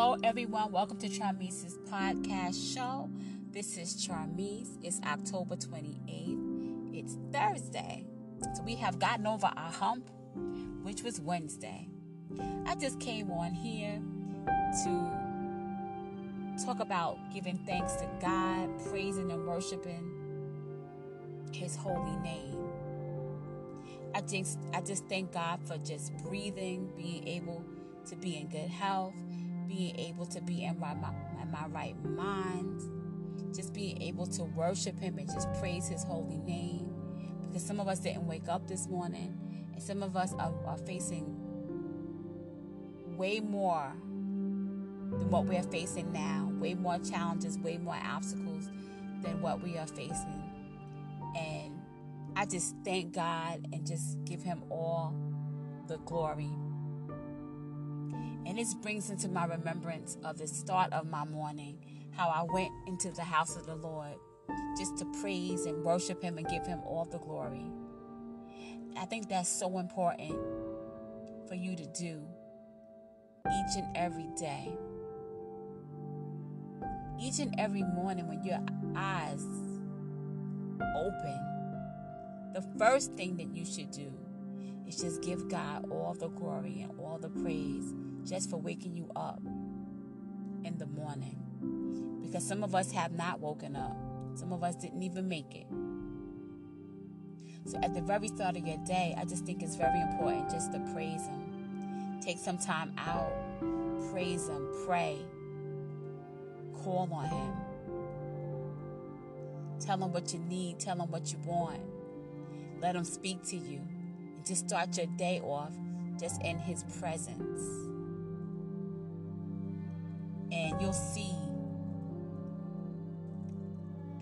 Hello, everyone. Welcome to Charmeece's podcast show. This is Charmeece. It's October 28th. It's Thursday. So we have gotten over our hump, which was Wednesday. I just came on here to talk about giving thanks to God, praising and worshiping His holy name. I just, I just thank God for just breathing, being able to be in good health, being able to be in my, my, my right mind, just being able to worship Him and just praise His holy name. Because some of us didn't wake up this morning, and some of us are, are facing way more than what we are facing now, way more challenges, way more obstacles than what we are facing. And I just thank God and just give Him all the glory. And this brings into my remembrance of the start of my morning, how I went into the house of the Lord just to praise and worship Him and give Him all the glory. I think that's so important for you to do each and every day. Each and every morning when your eyes open, the first thing that you should do is just give God all the glory and all the praise just for waking you up in the morning. Because some of us have not woken up, some of us didn't even make it. So at the very start of your day, I just think it's very important just to praise Him. Take some time out, praise Him, pray, call on Him. Tell Him what you need, tell Him what you want. Let Him speak to you. Just start your day off just in His presence. And you'll see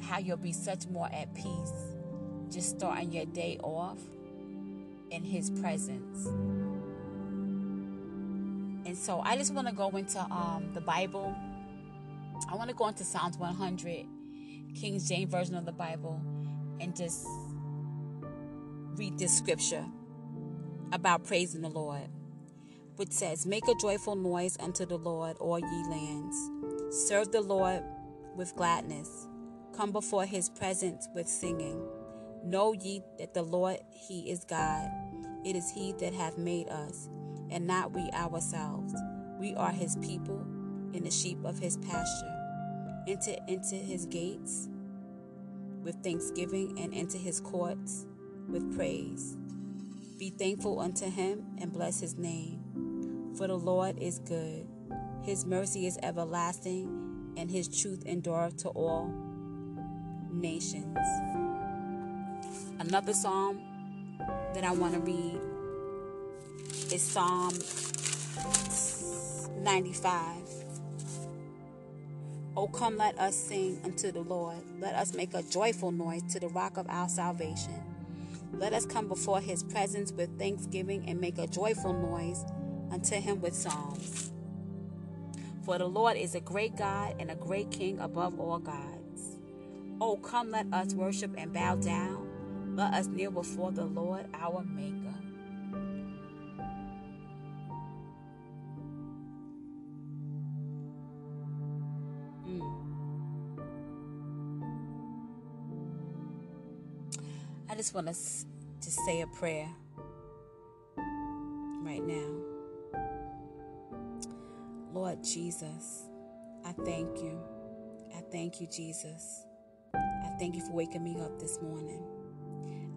how you'll be such more at peace just starting your day off in his presence. And so i just want to go into um, the bible. I want to go into psalms 100 king james version of the bible and just read this scripture about praising the lord which says, Make a joyful noise unto the Lord, all ye lands. Serve the Lord with gladness. Come before his presence with singing. Know ye that the Lord, he is God. It is he that hath made us, and not we ourselves. We are his people, and the sheep of his pasture. Enter into his gates with thanksgiving, and into his courts with praise. Be thankful unto him, and bless his name for the Lord is good, his mercy is everlasting, and his truth endureth to all nations. Another psalm that I want to read is Psalm 95. Oh, come, let us sing unto the Lord. Let us make a joyful noise to the rock of our salvation. Let us come before his presence with thanksgiving and make a joyful noise unto him with psalms. For the Lord is a great God and a great King above all gods. Oh, come, let us worship and bow down. Let us kneel before the Lord our Maker. I just want us to say a prayer right now. Lord Jesus, I thank you. I thank you, Jesus. I thank you for waking me up this morning.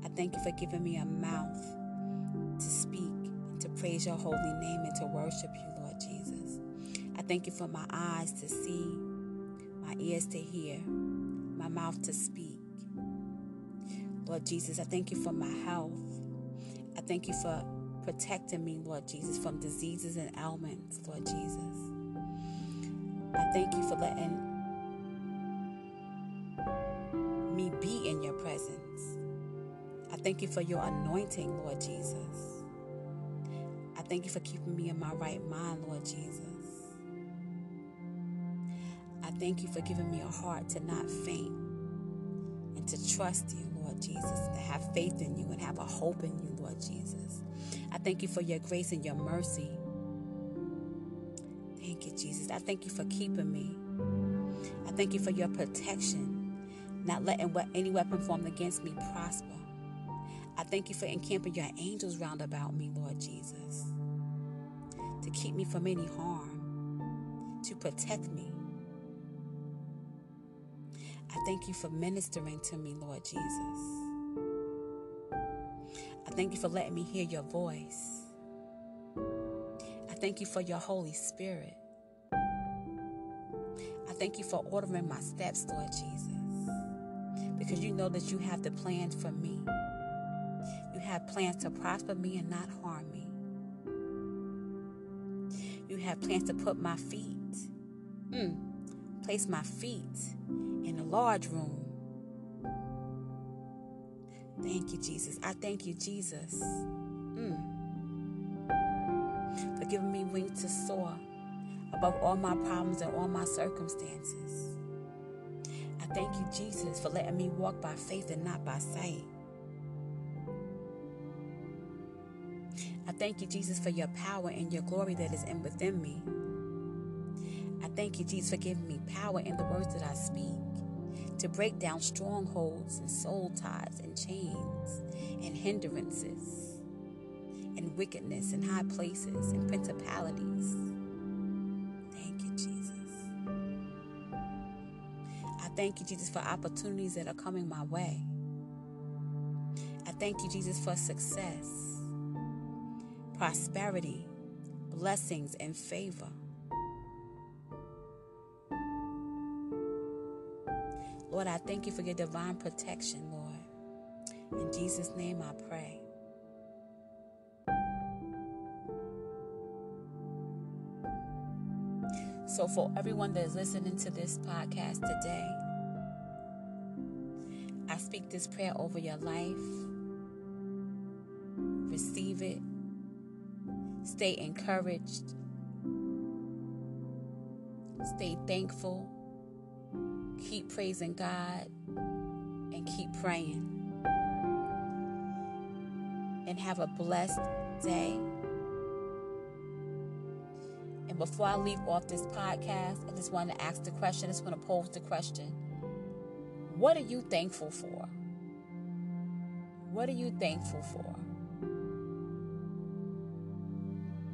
I thank you for giving me a mouth to speak and to praise your holy name and to worship you, Lord Jesus. I thank you for my eyes to see, my ears to hear, my mouth to speak. Lord Jesus, I thank you for my health. I thank you for protecting me, Lord Jesus, from diseases and ailments, Lord Jesus. I thank you for letting me be in your presence. I thank you for your anointing, Lord Jesus. I thank you for keeping me in my right mind, Lord Jesus. I thank you for giving me a heart to not faint to trust you, Lord Jesus, to have faith in you and have a hope in you, Lord Jesus. I thank you for your grace and your mercy Thank you, Jesus. I thank you for keeping me. I thank you for your protection, not letting any weapon formed against me prosper. I thank you for encamping your angels round about me, Lord Jesus, to keep me from any harm, to protect me. I thank you for ministering to me, Lord Jesus. I thank you for letting me hear your voice. I thank you for your Holy Spirit. I thank you for ordering my steps, Lord Jesus, because you know that you have the plans for me. You have plans to prosper me and not harm me. You have plans to put my feet, mm, place my feet in a large room. Thank you, Jesus. I thank you, Jesus, mm, for giving me wings to soar above all my problems and all my circumstances. I thank you, Jesus, for letting me walk by faith and not by sight. I thank you, Jesus, for your power and your glory that is in within me. Thank you, Jesus, for giving me power in the words that I speak to break down strongholds and soul ties and chains and hindrances and wickedness and high places and principalities. Thank you, Jesus. I thank you, Jesus, for opportunities that are coming my way. I thank you, Jesus, for success prosperity, blessings, and favor. Lord, I thank you for your divine protection, Lord. In Jesus' name I pray. So, for everyone that is listening to this podcast today, I speak this prayer over your life. Receive it Stay encouraged. Stay thankful. Keep praising God and keep praying. And have a blessed day. And before I leave off this podcast, I just want to ask the question. I just want to pose the question What are you thankful for? What are you thankful for?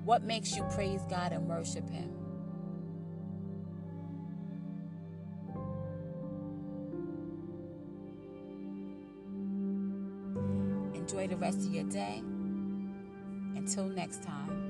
What makes you praise God and worship Him? Enjoy the rest of your day. Until next time.